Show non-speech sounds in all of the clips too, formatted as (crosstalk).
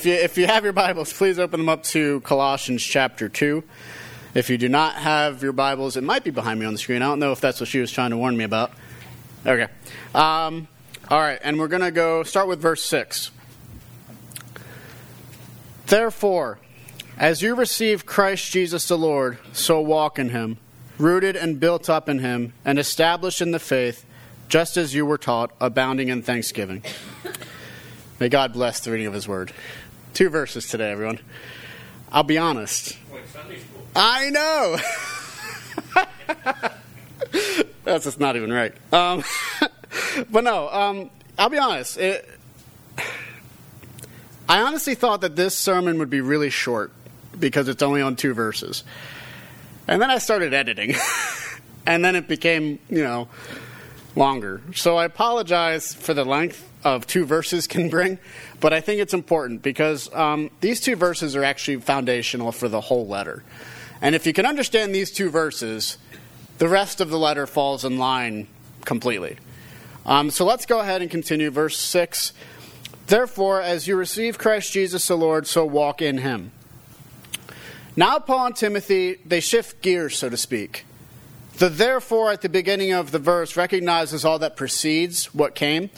If you, if you have your Bibles, please open them up to Colossians chapter 2. If you do not have your Bibles, it might be behind me on the screen. I don't know if that's what she was trying to warn me about. Okay. Um, all right, and we're going to go start with verse 6. Therefore, as you receive Christ Jesus the Lord, so walk in him, rooted and built up in him, and established in the faith, just as you were taught, abounding in thanksgiving. May God bless the reading of his word. Two verses today, everyone. I'll be honest. I know. (laughs) That's just not even right. Um, (laughs) but no, um, I'll be honest. It, I honestly thought that this sermon would be really short because it's only on two verses. And then I started editing. (laughs) and then it became, you know, longer. So I apologize for the length of two verses can bring, but I think it's important because um, these two verses are actually foundational for the whole letter. And if you can understand these two verses, the rest of the letter falls in line completely. Um, so let's go ahead and continue. Verse 6 Therefore, as you receive Christ Jesus the Lord, so walk in him. Now, Paul and Timothy, they shift gears, so to speak. The therefore at the beginning of the verse recognizes all that precedes what came.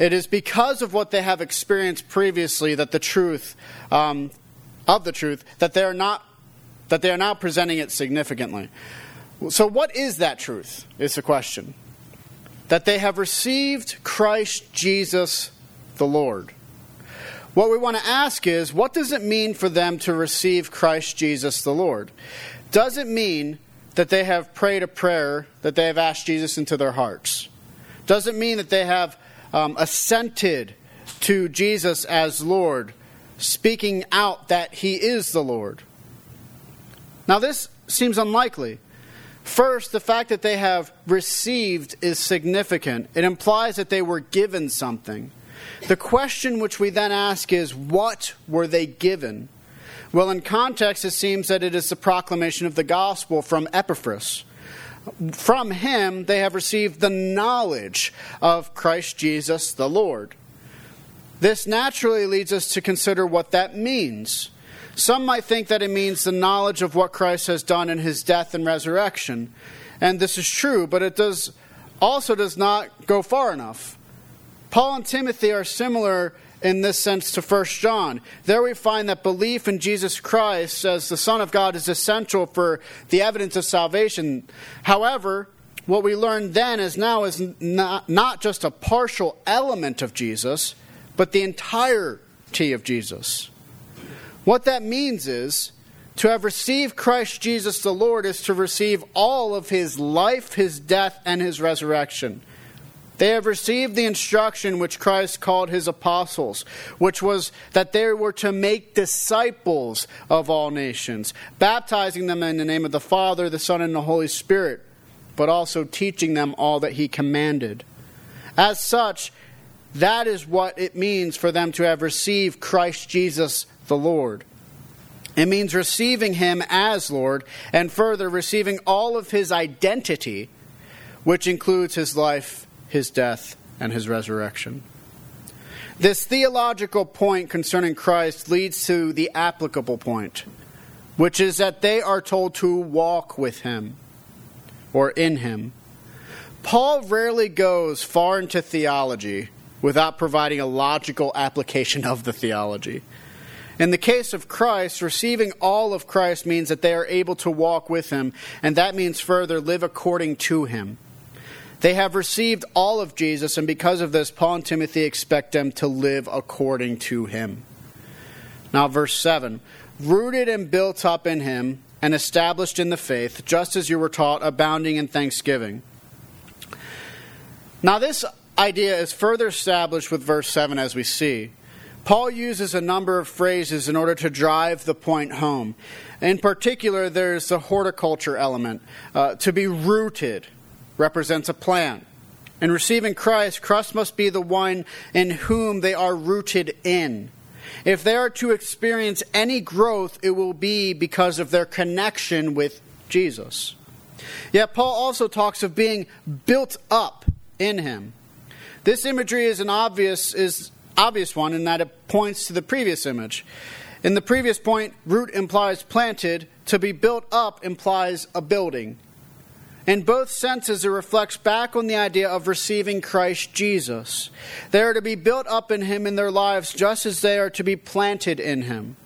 It is because of what they have experienced previously that the truth, um, of the truth, that they are not, that they are now presenting it significantly. So, what is that truth? Is the question. That they have received Christ Jesus the Lord. What we want to ask is, what does it mean for them to receive Christ Jesus the Lord? Does it mean that they have prayed a prayer, that they have asked Jesus into their hearts? Does it mean that they have um, assented to Jesus as Lord, speaking out that he is the Lord. Now, this seems unlikely. First, the fact that they have received is significant. It implies that they were given something. The question which we then ask is what were they given? Well, in context, it seems that it is the proclamation of the gospel from Epaphras from him they have received the knowledge of Christ Jesus the Lord. This naturally leads us to consider what that means. Some might think that it means the knowledge of what Christ has done in his death and resurrection. And this is true, but it does also does not go far enough. Paul and Timothy are similar in this sense to 1 John. There we find that belief in Jesus Christ as the Son of God is essential for the evidence of salvation. However, what we learn then is now is not, not just a partial element of Jesus, but the entirety of Jesus. What that means is to have received Christ Jesus the Lord is to receive all of his life, his death, and his resurrection. They have received the instruction which Christ called his apostles, which was that they were to make disciples of all nations, baptizing them in the name of the Father, the Son, and the Holy Spirit, but also teaching them all that he commanded. As such, that is what it means for them to have received Christ Jesus the Lord. It means receiving him as Lord, and further, receiving all of his identity, which includes his life his death, and his resurrection. This theological point concerning Christ leads to the applicable point, which is that they are told to walk with him or in him. Paul rarely goes far into theology without providing a logical application of the theology. In the case of Christ, receiving all of Christ means that they are able to walk with him, and that means further live according to him. They have received all of Jesus, and because of this, Paul and Timothy expect them to live according to him. Now, verse 7 rooted and built up in him, and established in the faith, just as you were taught, abounding in thanksgiving. Now, this idea is further established with verse 7 as we see. Paul uses a number of phrases in order to drive the point home. In particular, there's the horticulture element, uh, to be rooted represents a plan. In receiving Christ, Christ must be the one in whom they are rooted in. If they are to experience any growth, it will be because of their connection with Jesus. Yet Paul also talks of being built up in him. This imagery is an obvious is obvious one in that it points to the previous image. In the previous point, root implies planted, to be built up implies a building. In both senses, it reflects back on the idea of receiving Christ Jesus. They are to be built up in Him in their lives just as they are to be planted in Him.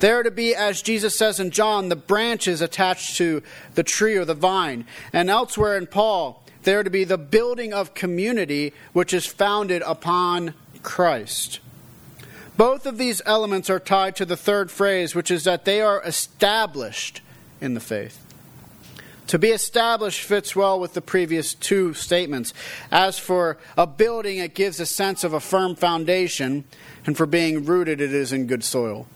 They are to be, as Jesus says in John, the branches attached to the tree or the vine. And elsewhere in Paul, they are to be the building of community which is founded upon Christ. Both of these elements are tied to the third phrase, which is that they are established in the faith. To be established fits well with the previous two statements. As for a building, it gives a sense of a firm foundation, and for being rooted, it is in good soil.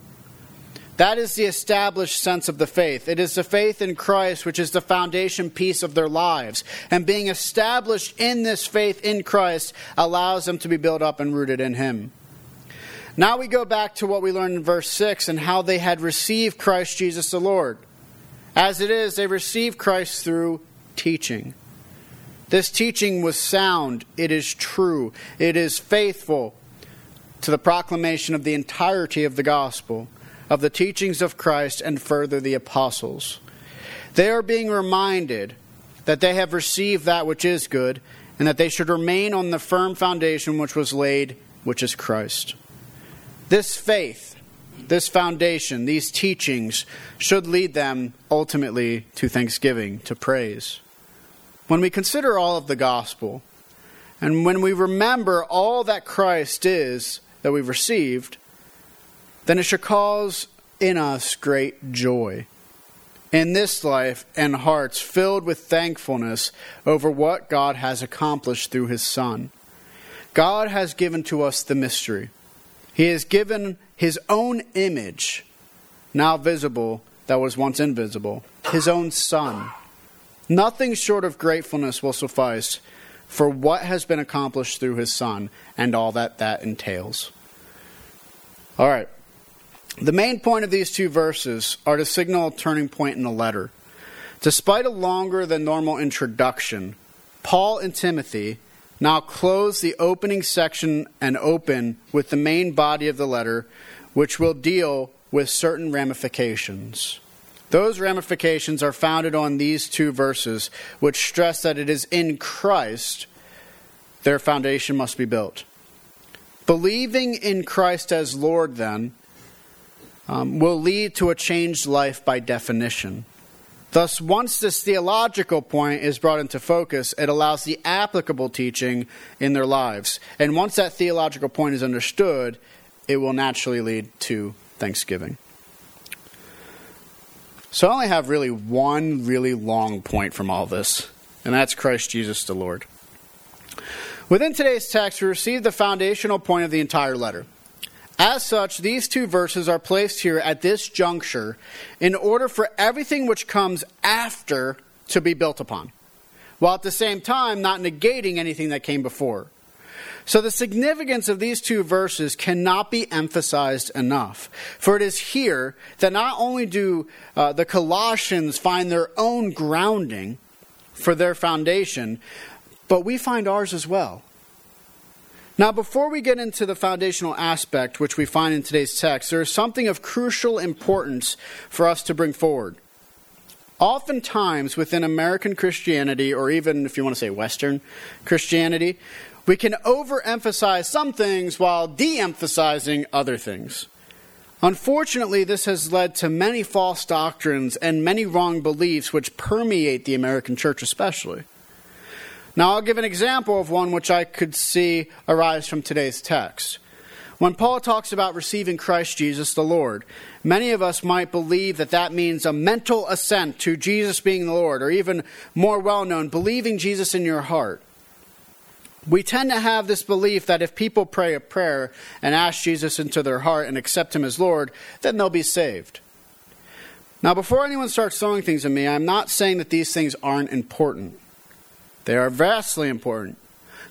That is the established sense of the faith. It is the faith in Christ which is the foundation piece of their lives. And being established in this faith in Christ allows them to be built up and rooted in Him. Now we go back to what we learned in verse 6 and how they had received Christ Jesus the Lord. As it is, they received Christ through teaching. This teaching was sound, it is true, it is faithful to the proclamation of the entirety of the gospel of the teachings of Christ and further the apostles. They are being reminded that they have received that which is good and that they should remain on the firm foundation which was laid, which is Christ. This faith, this foundation, these teachings should lead them ultimately to thanksgiving, to praise. When we consider all of the gospel, and when we remember all that Christ is that we've received, then it should cause in us great joy in this life and hearts filled with thankfulness over what God has accomplished through his Son. God has given to us the mystery. He has given his own image, now visible, that was once invisible, his own Son. Nothing short of gratefulness will suffice for what has been accomplished through his Son and all that that entails. All right. The main point of these two verses are to signal a turning point in the letter. Despite a longer than normal introduction, Paul and Timothy now close the opening section and open with the main body of the letter, which will deal with certain ramifications. Those ramifications are founded on these two verses, which stress that it is in Christ their foundation must be built. Believing in Christ as Lord, then, um, will lead to a changed life by definition. Thus, once this theological point is brought into focus, it allows the applicable teaching in their lives. And once that theological point is understood, it will naturally lead to thanksgiving. So I only have really one really long point from all this, and that's Christ Jesus the Lord. Within today's text, we receive the foundational point of the entire letter. As such, these two verses are placed here at this juncture in order for everything which comes after to be built upon, while at the same time not negating anything that came before. So, the significance of these two verses cannot be emphasized enough. For it is here that not only do uh, the Colossians find their own grounding for their foundation, but we find ours as well. Now, before we get into the foundational aspect which we find in today's text, there is something of crucial importance for us to bring forward. Oftentimes, within American Christianity, or even if you want to say Western Christianity, we can overemphasize some things while de emphasizing other things. Unfortunately, this has led to many false doctrines and many wrong beliefs which permeate the American church, especially. Now, I'll give an example of one which I could see arise from today's text. When Paul talks about receiving Christ Jesus the Lord, many of us might believe that that means a mental assent to Jesus being the Lord, or even more well known, believing Jesus in your heart. We tend to have this belief that if people pray a prayer and ask Jesus into their heart and accept Him as Lord, then they'll be saved. Now, before anyone starts throwing things at me, I'm not saying that these things aren't important. They are vastly important.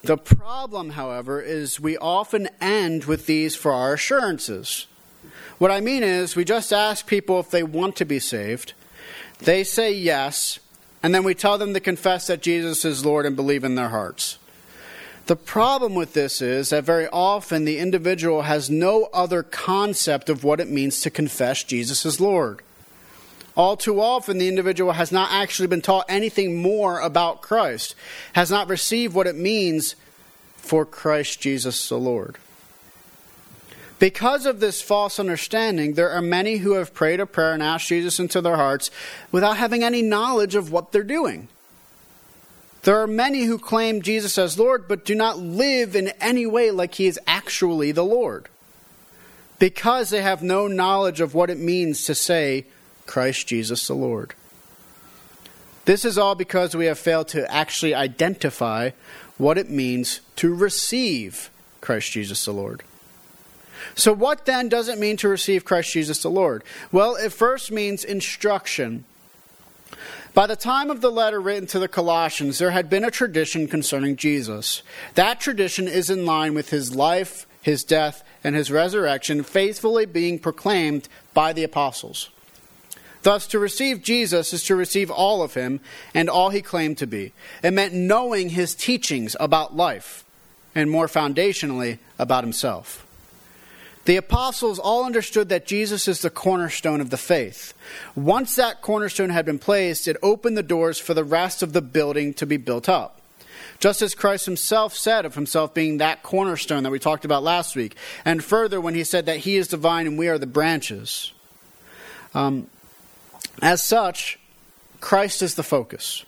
The problem, however, is we often end with these for our assurances. What I mean is, we just ask people if they want to be saved. They say yes, and then we tell them to confess that Jesus is Lord and believe in their hearts. The problem with this is that very often the individual has no other concept of what it means to confess Jesus as Lord. All too often, the individual has not actually been taught anything more about Christ, has not received what it means for Christ Jesus the Lord. Because of this false understanding, there are many who have prayed a prayer and asked Jesus into their hearts without having any knowledge of what they're doing. There are many who claim Jesus as Lord but do not live in any way like he is actually the Lord because they have no knowledge of what it means to say, Christ Jesus the Lord. This is all because we have failed to actually identify what it means to receive Christ Jesus the Lord. So, what then does it mean to receive Christ Jesus the Lord? Well, it first means instruction. By the time of the letter written to the Colossians, there had been a tradition concerning Jesus. That tradition is in line with his life, his death, and his resurrection, faithfully being proclaimed by the apostles. Thus, to receive Jesus is to receive all of him and all he claimed to be. It meant knowing his teachings about life, and more foundationally, about himself. The apostles all understood that Jesus is the cornerstone of the faith. Once that cornerstone had been placed, it opened the doors for the rest of the building to be built up. Just as Christ himself said of himself being that cornerstone that we talked about last week, and further when he said that he is the vine and we are the branches. Um, as such, Christ is the focus.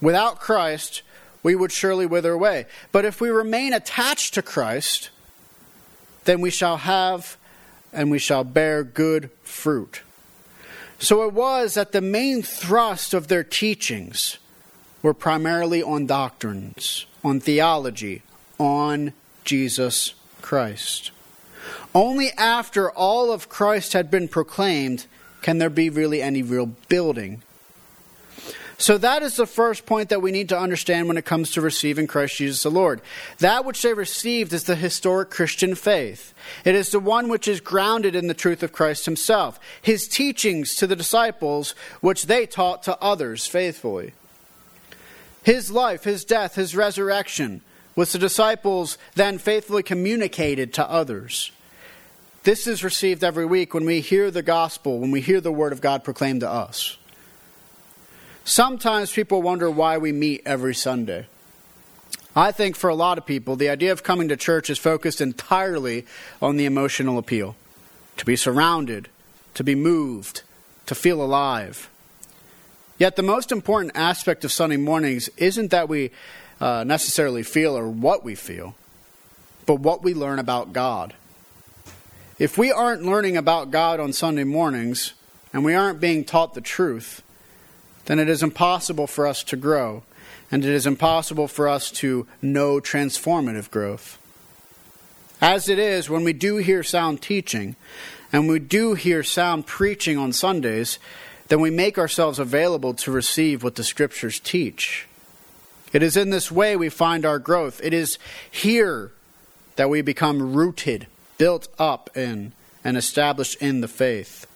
Without Christ, we would surely wither away. But if we remain attached to Christ, then we shall have and we shall bear good fruit. So it was that the main thrust of their teachings were primarily on doctrines, on theology, on Jesus Christ. Only after all of Christ had been proclaimed can there be really any real building so that is the first point that we need to understand when it comes to receiving Christ Jesus the Lord. That which they received is the historic Christian faith. It is the one which is grounded in the truth of Christ himself, his teachings to the disciples, which they taught to others faithfully. His life, his death, his resurrection, which the disciples then faithfully communicated to others. This is received every week when we hear the gospel, when we hear the word of God proclaimed to us. Sometimes people wonder why we meet every Sunday. I think for a lot of people, the idea of coming to church is focused entirely on the emotional appeal to be surrounded, to be moved, to feel alive. Yet, the most important aspect of Sunday mornings isn't that we uh, necessarily feel or what we feel, but what we learn about God. If we aren't learning about God on Sunday mornings and we aren't being taught the truth, then it is impossible for us to grow, and it is impossible for us to know transformative growth. As it is, when we do hear sound teaching, and we do hear sound preaching on Sundays, then we make ourselves available to receive what the Scriptures teach. It is in this way we find our growth. It is here that we become rooted, built up in, and established in the faith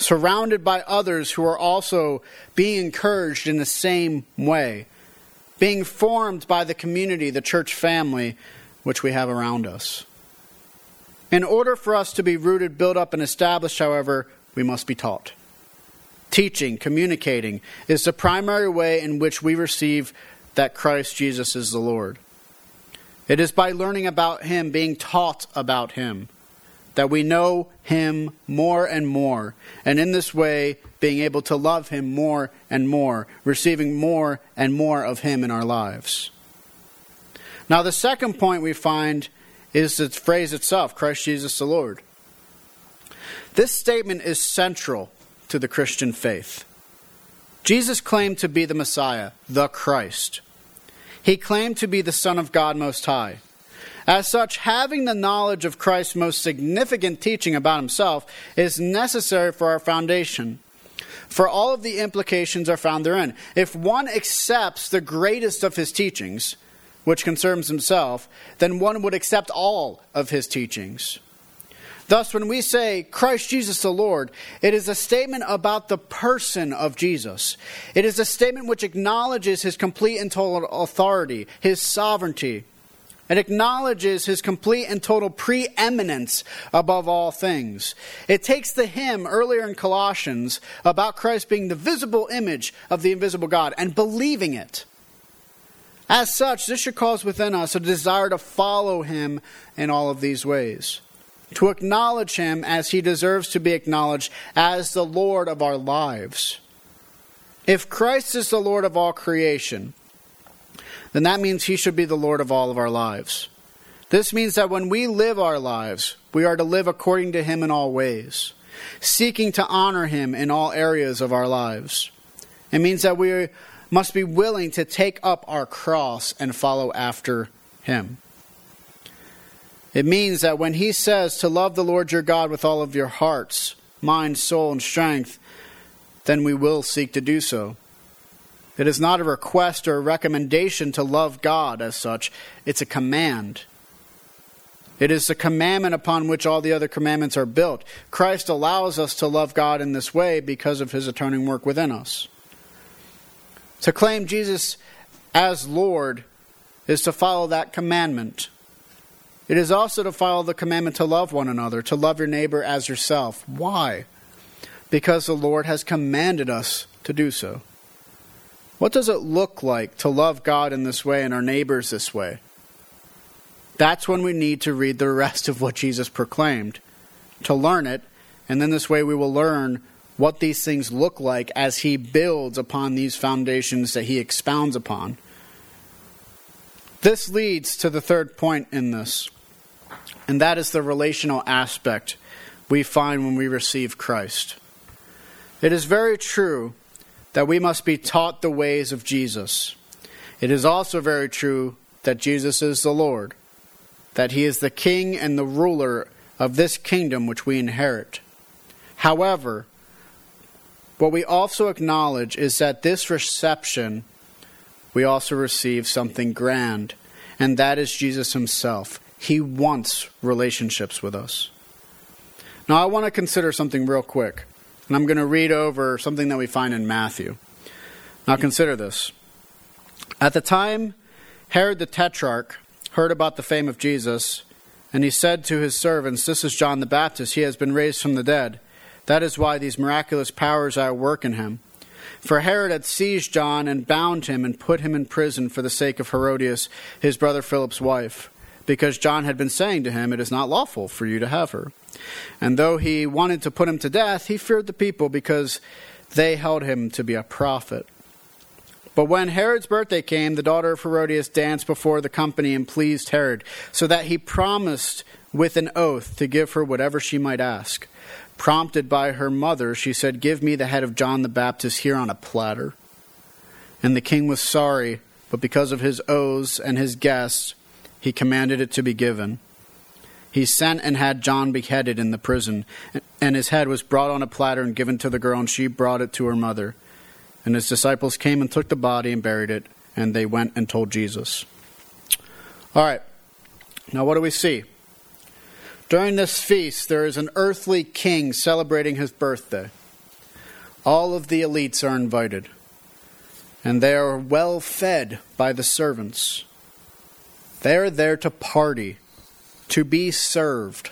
surrounded by others who are also being encouraged in the same way, being formed by the community, the church family, which we have around us. In order for us to be rooted, built up, and established, however, we must be taught. Teaching, communicating, is the primary way in which we receive that Christ Jesus is the Lord. It is by learning about Him, being taught about Him that we know Him more and more, and in this way, being able to love Him more and more, receiving more and more of Him in our lives. Now, the second point we find is the phrase itself Christ Jesus the Lord. This statement is central to the Christian faith. Jesus claimed to be the Messiah, the Christ. He claimed to be the Son of God Most High. As such, having the knowledge of Christ's most significant teaching about himself is necessary for our foundation. For all of the implications are found therein. If one accepts the greatest of his teachings, which concerns himself, then one would accept all of his teachings. Thus, when we say Christ Jesus the Lord, it is a statement about the person of Jesus. It is a statement which acknowledges his complete and total authority, his sovereignty. It acknowledges his complete and total preeminence above all things. It takes the hymn earlier in Colossians about Christ being the visible image of the invisible God and believing it. As such, this should cause within us a desire to follow him in all of these ways to acknowledge him as he deserves to be acknowledged as the Lord of our lives. If Christ is the Lord of all creation, then that means he should be the Lord of all of our lives. This means that when we live our lives, we are to live according to him in all ways, seeking to honor him in all areas of our lives. It means that we must be willing to take up our cross and follow after him. It means that when he says to love the Lord your God with all of your hearts, mind, soul, and strength, then we will seek to do so. It is not a request or a recommendation to love God as such, it's a command. It is the commandment upon which all the other commandments are built. Christ allows us to love God in this way because of his atoning work within us. To claim Jesus as Lord is to follow that commandment. It is also to follow the commandment to love one another, to love your neighbor as yourself. Why? Because the Lord has commanded us to do so. What does it look like to love God in this way and our neighbors this way? That's when we need to read the rest of what Jesus proclaimed, to learn it, and then this way we will learn what these things look like as he builds upon these foundations that he expounds upon. This leads to the third point in this and that is the relational aspect we find when we receive Christ. It is very true that we must be taught the ways of Jesus. It is also very true that Jesus is the Lord, that he is the king and the ruler of this kingdom which we inherit. However, what we also acknowledge is that this reception, we also receive something grand, and that is Jesus himself. He wants relationships with us. Now, I want to consider something real quick, and I'm going to read over something that we find in Matthew. Now, consider this. At the time, Herod the Tetrarch heard about the fame of Jesus, and he said to his servants, This is John the Baptist. He has been raised from the dead. That is why these miraculous powers are at work in him. For Herod had seized John and bound him and put him in prison for the sake of Herodias, his brother Philip's wife because John had been saying to him, It is not lawful for you to have her. And though he wanted to put him to death, he feared the people because they held him to be a prophet. But when Herod's birthday came, the daughter of Herodias danced before the company and pleased Herod, so that he promised with an oath to give her whatever she might ask. Prompted by her mother, she said, Give me the head of John the Baptist here on a platter. And the king was sorry, but because of his oaths and his guests, he commanded it to be given. He sent and had John beheaded in the prison, and his head was brought on a platter and given to the girl, and she brought it to her mother. And his disciples came and took the body and buried it, and they went and told Jesus. All right, now what do we see? During this feast, there is an earthly king celebrating his birthday. All of the elites are invited, and they are well fed by the servants. They're there to party, to be served.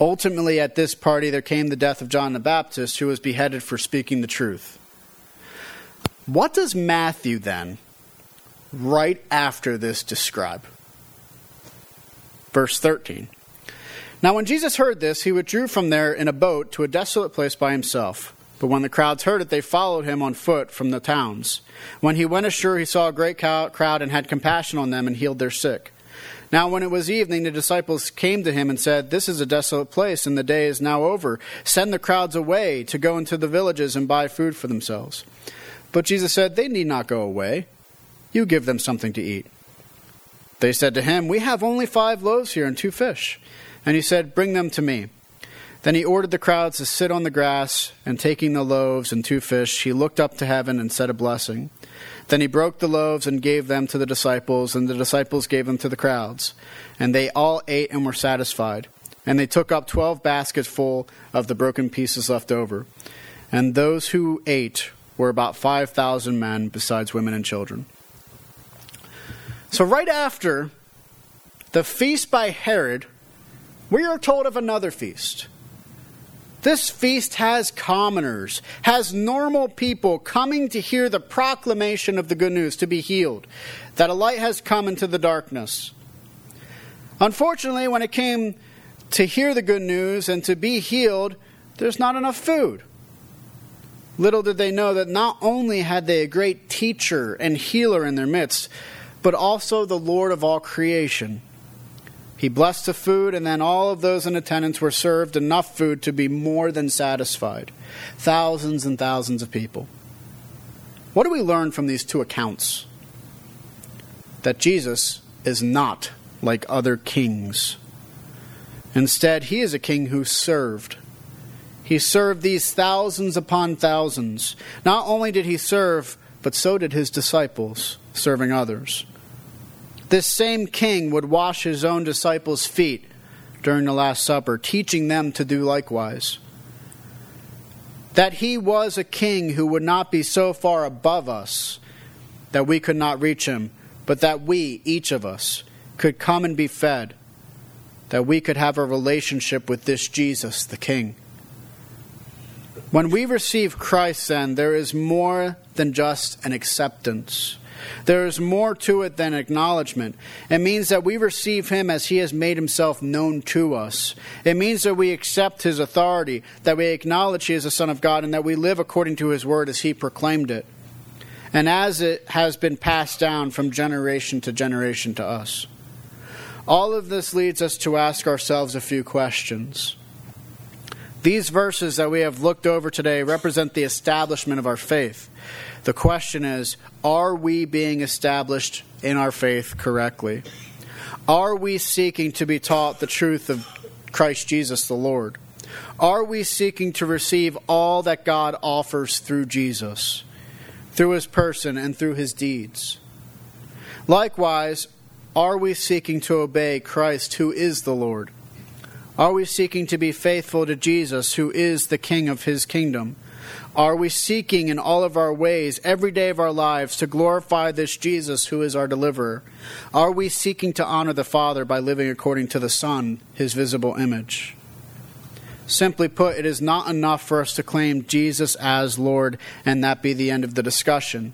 Ultimately, at this party, there came the death of John the Baptist, who was beheaded for speaking the truth. What does Matthew then, right after this, describe? Verse 13. Now, when Jesus heard this, he withdrew from there in a boat to a desolate place by himself. But when the crowds heard it, they followed him on foot from the towns. When he went ashore, he saw a great crowd and had compassion on them and healed their sick. Now, when it was evening, the disciples came to him and said, This is a desolate place, and the day is now over. Send the crowds away to go into the villages and buy food for themselves. But Jesus said, They need not go away. You give them something to eat. They said to him, We have only five loaves here and two fish. And he said, Bring them to me. Then he ordered the crowds to sit on the grass, and taking the loaves and two fish, he looked up to heaven and said a blessing. Then he broke the loaves and gave them to the disciples, and the disciples gave them to the crowds. And they all ate and were satisfied. And they took up twelve baskets full of the broken pieces left over. And those who ate were about 5,000 men, besides women and children. So, right after the feast by Herod, we are told of another feast. This feast has commoners, has normal people coming to hear the proclamation of the good news to be healed, that a light has come into the darkness. Unfortunately, when it came to hear the good news and to be healed, there's not enough food. Little did they know that not only had they a great teacher and healer in their midst, but also the Lord of all creation. He blessed the food, and then all of those in attendance were served enough food to be more than satisfied. Thousands and thousands of people. What do we learn from these two accounts? That Jesus is not like other kings. Instead, he is a king who served. He served these thousands upon thousands. Not only did he serve, but so did his disciples, serving others. This same king would wash his own disciples' feet during the Last Supper, teaching them to do likewise. That he was a king who would not be so far above us that we could not reach him, but that we, each of us, could come and be fed, that we could have a relationship with this Jesus, the King. When we receive Christ, then, there is more than just an acceptance. There is more to it than acknowledgement. It means that we receive Him as He has made Himself known to us. It means that we accept His authority, that we acknowledge He is the Son of God, and that we live according to His word as He proclaimed it, and as it has been passed down from generation to generation to us. All of this leads us to ask ourselves a few questions. These verses that we have looked over today represent the establishment of our faith. The question is are we being established in our faith correctly? Are we seeking to be taught the truth of Christ Jesus the Lord? Are we seeking to receive all that God offers through Jesus, through his person and through his deeds? Likewise, are we seeking to obey Christ, who is the Lord? Are we seeking to be faithful to Jesus, who is the King of his kingdom? Are we seeking in all of our ways, every day of our lives, to glorify this Jesus who is our deliverer? Are we seeking to honor the Father by living according to the Son, his visible image? Simply put, it is not enough for us to claim Jesus as Lord and that be the end of the discussion.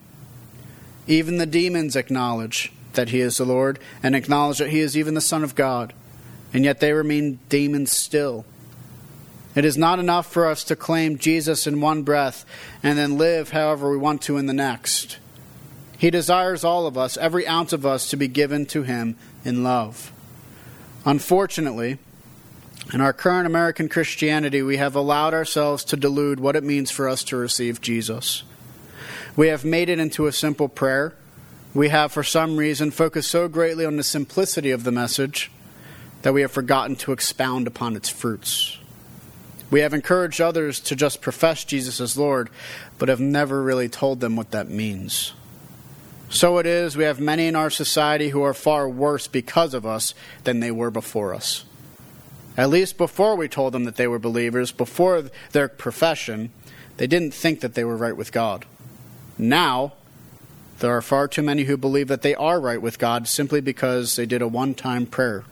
Even the demons acknowledge that he is the Lord and acknowledge that he is even the Son of God and yet they remain demons still. It is not enough for us to claim Jesus in one breath and then live however we want to in the next. He desires all of us, every ounce of us, to be given to Him in love. Unfortunately, in our current American Christianity, we have allowed ourselves to delude what it means for us to receive Jesus. We have made it into a simple prayer. We have, for some reason, focused so greatly on the simplicity of the message that we have forgotten to expound upon its fruits. We have encouraged others to just profess Jesus as Lord, but have never really told them what that means. So it is, we have many in our society who are far worse because of us than they were before us. At least before we told them that they were believers, before their profession, they didn't think that they were right with God. Now, there are far too many who believe that they are right with God simply because they did a one time prayer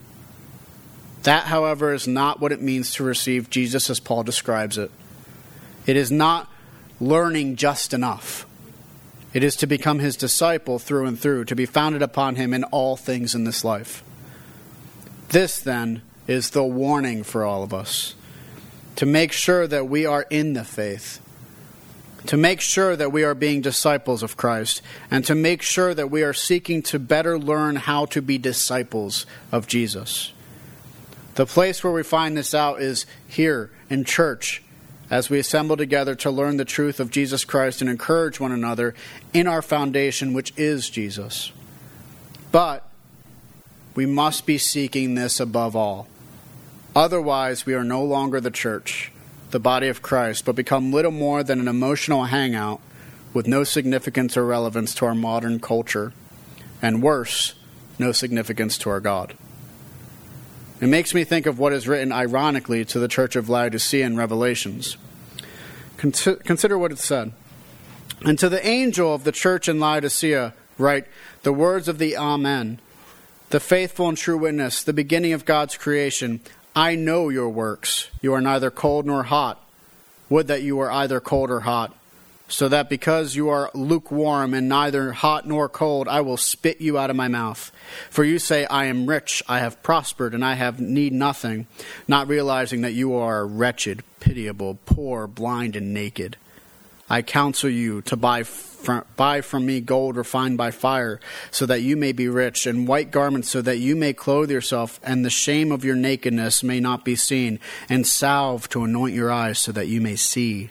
that, however, is not what it means to receive Jesus as Paul describes it. It is not learning just enough. It is to become his disciple through and through, to be founded upon him in all things in this life. This, then, is the warning for all of us to make sure that we are in the faith, to make sure that we are being disciples of Christ, and to make sure that we are seeking to better learn how to be disciples of Jesus. The place where we find this out is here in church as we assemble together to learn the truth of Jesus Christ and encourage one another in our foundation, which is Jesus. But we must be seeking this above all. Otherwise, we are no longer the church, the body of Christ, but become little more than an emotional hangout with no significance or relevance to our modern culture, and worse, no significance to our God. It makes me think of what is written ironically to the church of Laodicea in Revelations. Consider what it said. And to the angel of the church in Laodicea, write the words of the Amen, the faithful and true witness, the beginning of God's creation. I know your works. You are neither cold nor hot. Would that you were either cold or hot so that because you are lukewarm and neither hot nor cold, I will spit you out of my mouth. For you say, I am rich, I have prospered, and I have need nothing, not realizing that you are wretched, pitiable, poor, blind, and naked. I counsel you to buy from, buy from me gold refined by fire, so that you may be rich, and white garments, so that you may clothe yourself, and the shame of your nakedness may not be seen, and salve to anoint your eyes, so that you may see.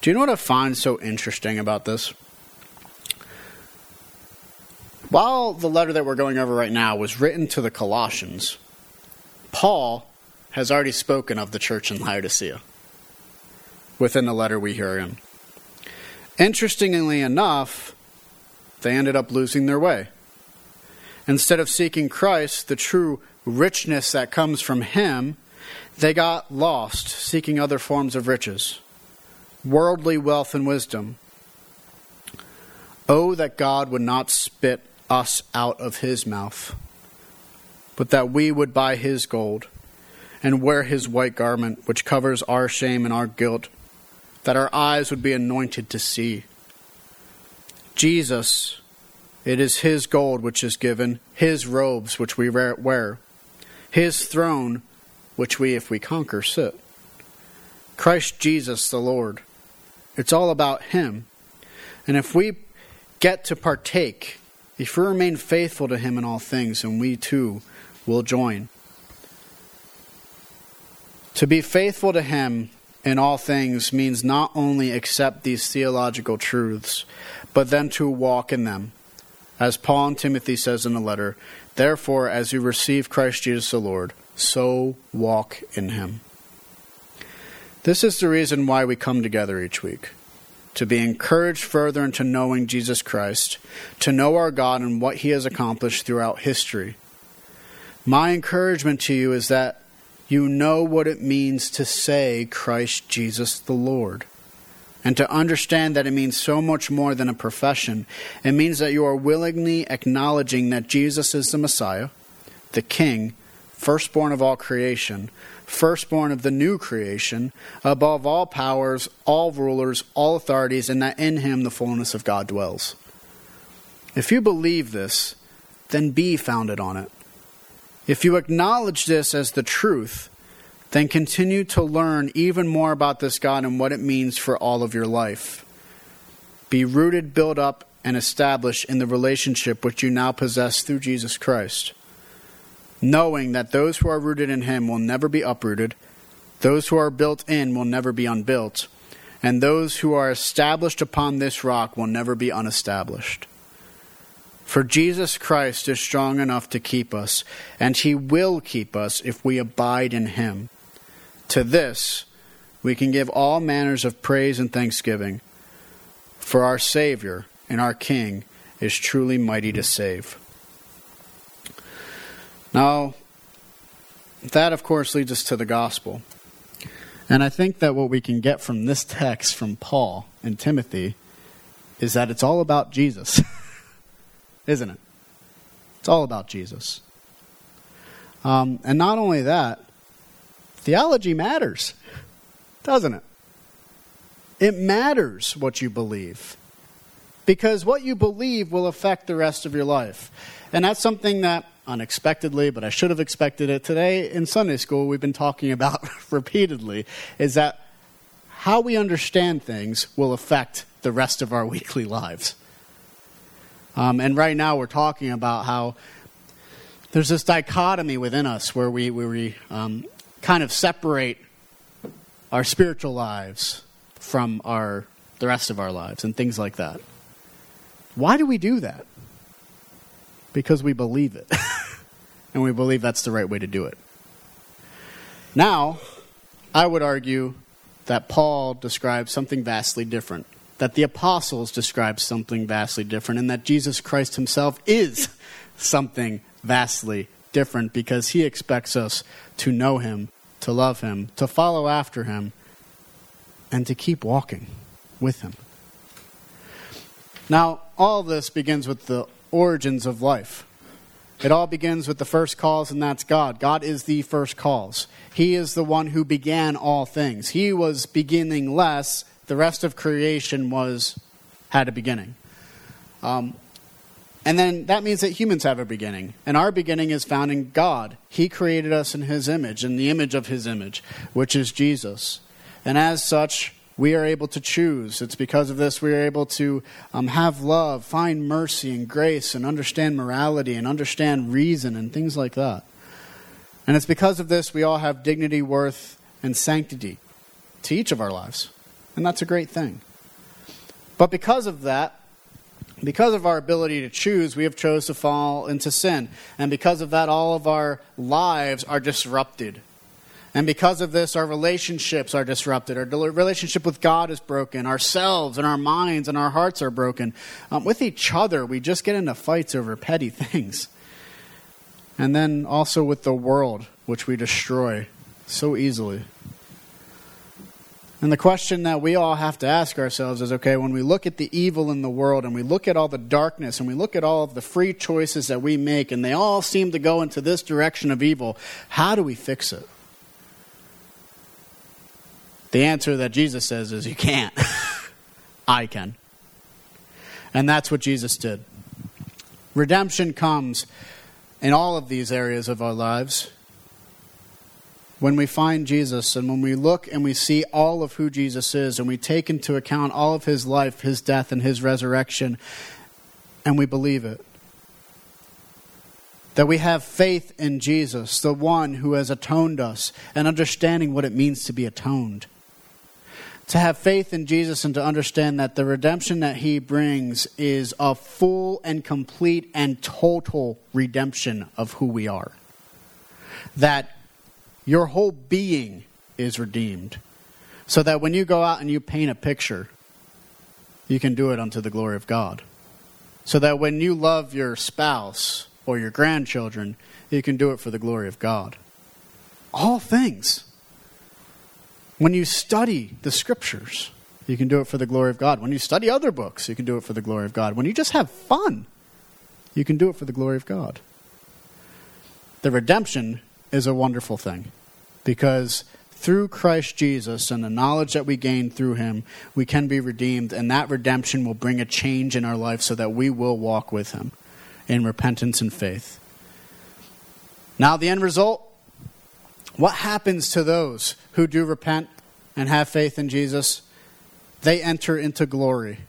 Do you know what I find so interesting about this? While the letter that we're going over right now was written to the Colossians, Paul has already spoken of the church in Laodicea within the letter we hear in. Interestingly enough, they ended up losing their way. Instead of seeking Christ, the true richness that comes from Him, they got lost seeking other forms of riches worldly wealth and wisdom. Oh, that God would not spit us out of his mouth, but that we would buy his gold and wear his white garment, which covers our shame and our guilt, that our eyes would be anointed to see. Jesus, it is his gold which is given, his robes which we wear, his throne which we, if we conquer, sit. Christ Jesus the Lord. It's all about Him. And if we get to partake, if we remain faithful to Him in all things, and we too will join. To be faithful to Him in all things means not only accept these theological truths, but then to walk in them. As Paul and Timothy says in the letter, therefore, as you receive Christ Jesus the Lord, so walk in Him. This is the reason why we come together each week to be encouraged further into knowing Jesus Christ, to know our God and what He has accomplished throughout history. My encouragement to you is that you know what it means to say Christ Jesus the Lord. And to understand that it means so much more than a profession. It means that you are willingly acknowledging that Jesus is the Messiah, the King, firstborn of all creation, firstborn of the new creation, above all powers, all rulers, all authorities, and that in him the fullness of God dwells. If you believe this, then be founded on it. If you acknowledge this as the truth, then continue to learn even more about this God and what it means for all of your life. Be rooted, built up, and established in the relationship which you now possess through Jesus Christ knowing that those who are rooted in him will never be uprooted, those who are built in will never be unbuilt, and those who are established upon this rock will never be unestablished. For Jesus Christ is strong enough to keep us, and he will keep us if we abide in him. To this we can give all manners of praise and thanksgiving, for our Savior and our King is truly mighty to save. Now, that of course leads us to the gospel. And I think that what we can get from this text from Paul and Timothy is that it's all about Jesus. (laughs) Isn't it? It's all about Jesus. Um, and not only that, theology matters, doesn't it? It matters what you believe. Because what you believe will affect the rest of your life. And that's something that unexpectedly, but I should have expected it. Today in Sunday school, we've been talking about (laughs) repeatedly is that how we understand things will affect the rest of our (laughs) weekly lives. Um, and right now, we're talking about how there's this dichotomy within us where we, where we um, kind of separate our spiritual lives from our the rest of our lives and things like that. Why do we do that? Because we believe it. (laughs) and we believe that's the right way to do it. Now, I would argue that Paul describes something vastly different, that the apostles describe something vastly different, and that Jesus Christ himself is (laughs) something vastly different because he expects us to know him, to love him, to follow after him, and to keep walking with him. Now, all this begins with the origins of life. It all begins with the first cause, and that's God. God is the first cause. He is the one who began all things. He was beginning less. The rest of creation was had a beginning. Um, and then that means that humans have a beginning. And our beginning is found in God. He created us in His image, in the image of His image, which is Jesus. And as such, we are able to choose. It's because of this we are able to um, have love, find mercy and grace, and understand morality and understand reason and things like that. And it's because of this we all have dignity, worth, and sanctity to each of our lives. And that's a great thing. But because of that, because of our ability to choose, we have chose to fall into sin. And because of that, all of our lives are disrupted. And because of this, our relationships are disrupted. Our relationship with God is broken. Ourselves and our minds and our hearts are broken. Um, with each other, we just get into fights over petty (laughs) things. And then also with the world, which we destroy so easily. And the question that we all have to ask ourselves is okay, when we look at the evil in the world and we look at all the darkness and we look at all of the free choices that we make and they all seem to go into this direction of evil, how do we fix it? The answer that Jesus says is you can't. (laughs) I can. And that's what Jesus did. Redemption comes in all of these areas of our lives when we find Jesus and when we look and we see all of who Jesus is and we take into account all of his life, his death, and his resurrection, and we believe it. That we have faith in Jesus, the one who has atoned us, and understanding what it means to be atoned. To have faith in Jesus and to understand that the redemption that he brings is a full and complete and total redemption of who we are. That your whole being is redeemed. So that when you go out and you paint a picture, you can do it unto the glory of God. So that when you love your spouse or your grandchildren, you can do it for the glory of God. All things. When you study the scriptures, you can do it for the glory of God. When you study other books, you can do it for the glory of God. When you just have fun, you can do it for the glory of God. The redemption is a wonderful thing because through Christ Jesus and the knowledge that we gain through him, we can be redeemed, and that redemption will bring a change in our life so that we will walk with him in repentance and faith. Now, the end result what happens to those who do repent and have faith in Jesus? They enter into glory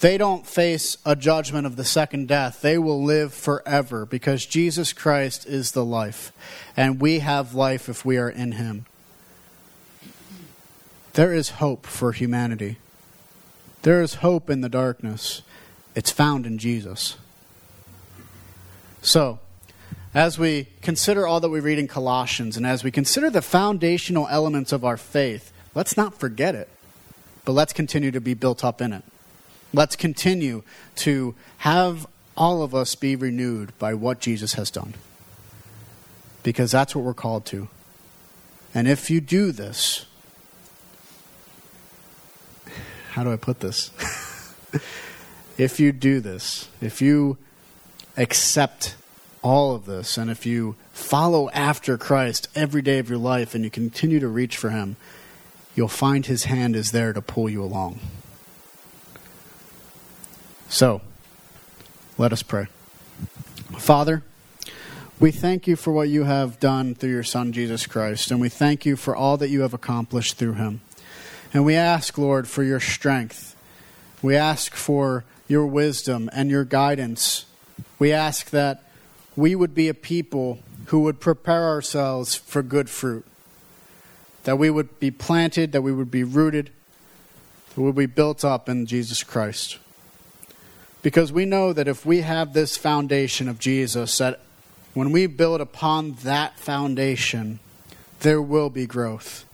they don't face a judgment of the second death. They will live forever because Jesus Christ is the life. And we have life if we are in Him. There is hope for humanity. There is hope in the darkness. It's found in Jesus. So, as we consider all that we read in Colossians and as we consider the foundational elements of our faith, let's not forget it, but let's continue to be built up in it. Let's continue to have all of us be renewed by what Jesus has done. Because that's what we're called to. And if you do this, how do I put this? (laughs) if you do this, if you accept all of this, and if you follow after Christ every day of your life and you continue to reach for Him, you'll find His hand is there to pull you along. So, let us pray. Father, we thank you for what you have done through your Son, Jesus Christ, and we thank you for all that you have accomplished through him. And we ask, Lord, for your strength. We ask for your wisdom and your guidance. We ask that we would be a people who would prepare ourselves for good fruit. That we would be planted, that we would be rooted, that we would be built up in Jesus Christ. Because we know that if we have this foundation of Jesus, that when we build upon that foundation, there will be growth.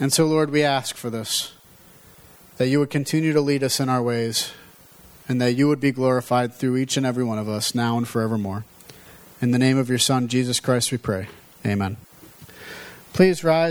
And so, Lord, we ask for this that you would continue to lead us in our ways, and that you would be glorified through each and every one of us, now and forevermore. In the name of your Son, Jesus Christ, we pray. Amen. Please rise.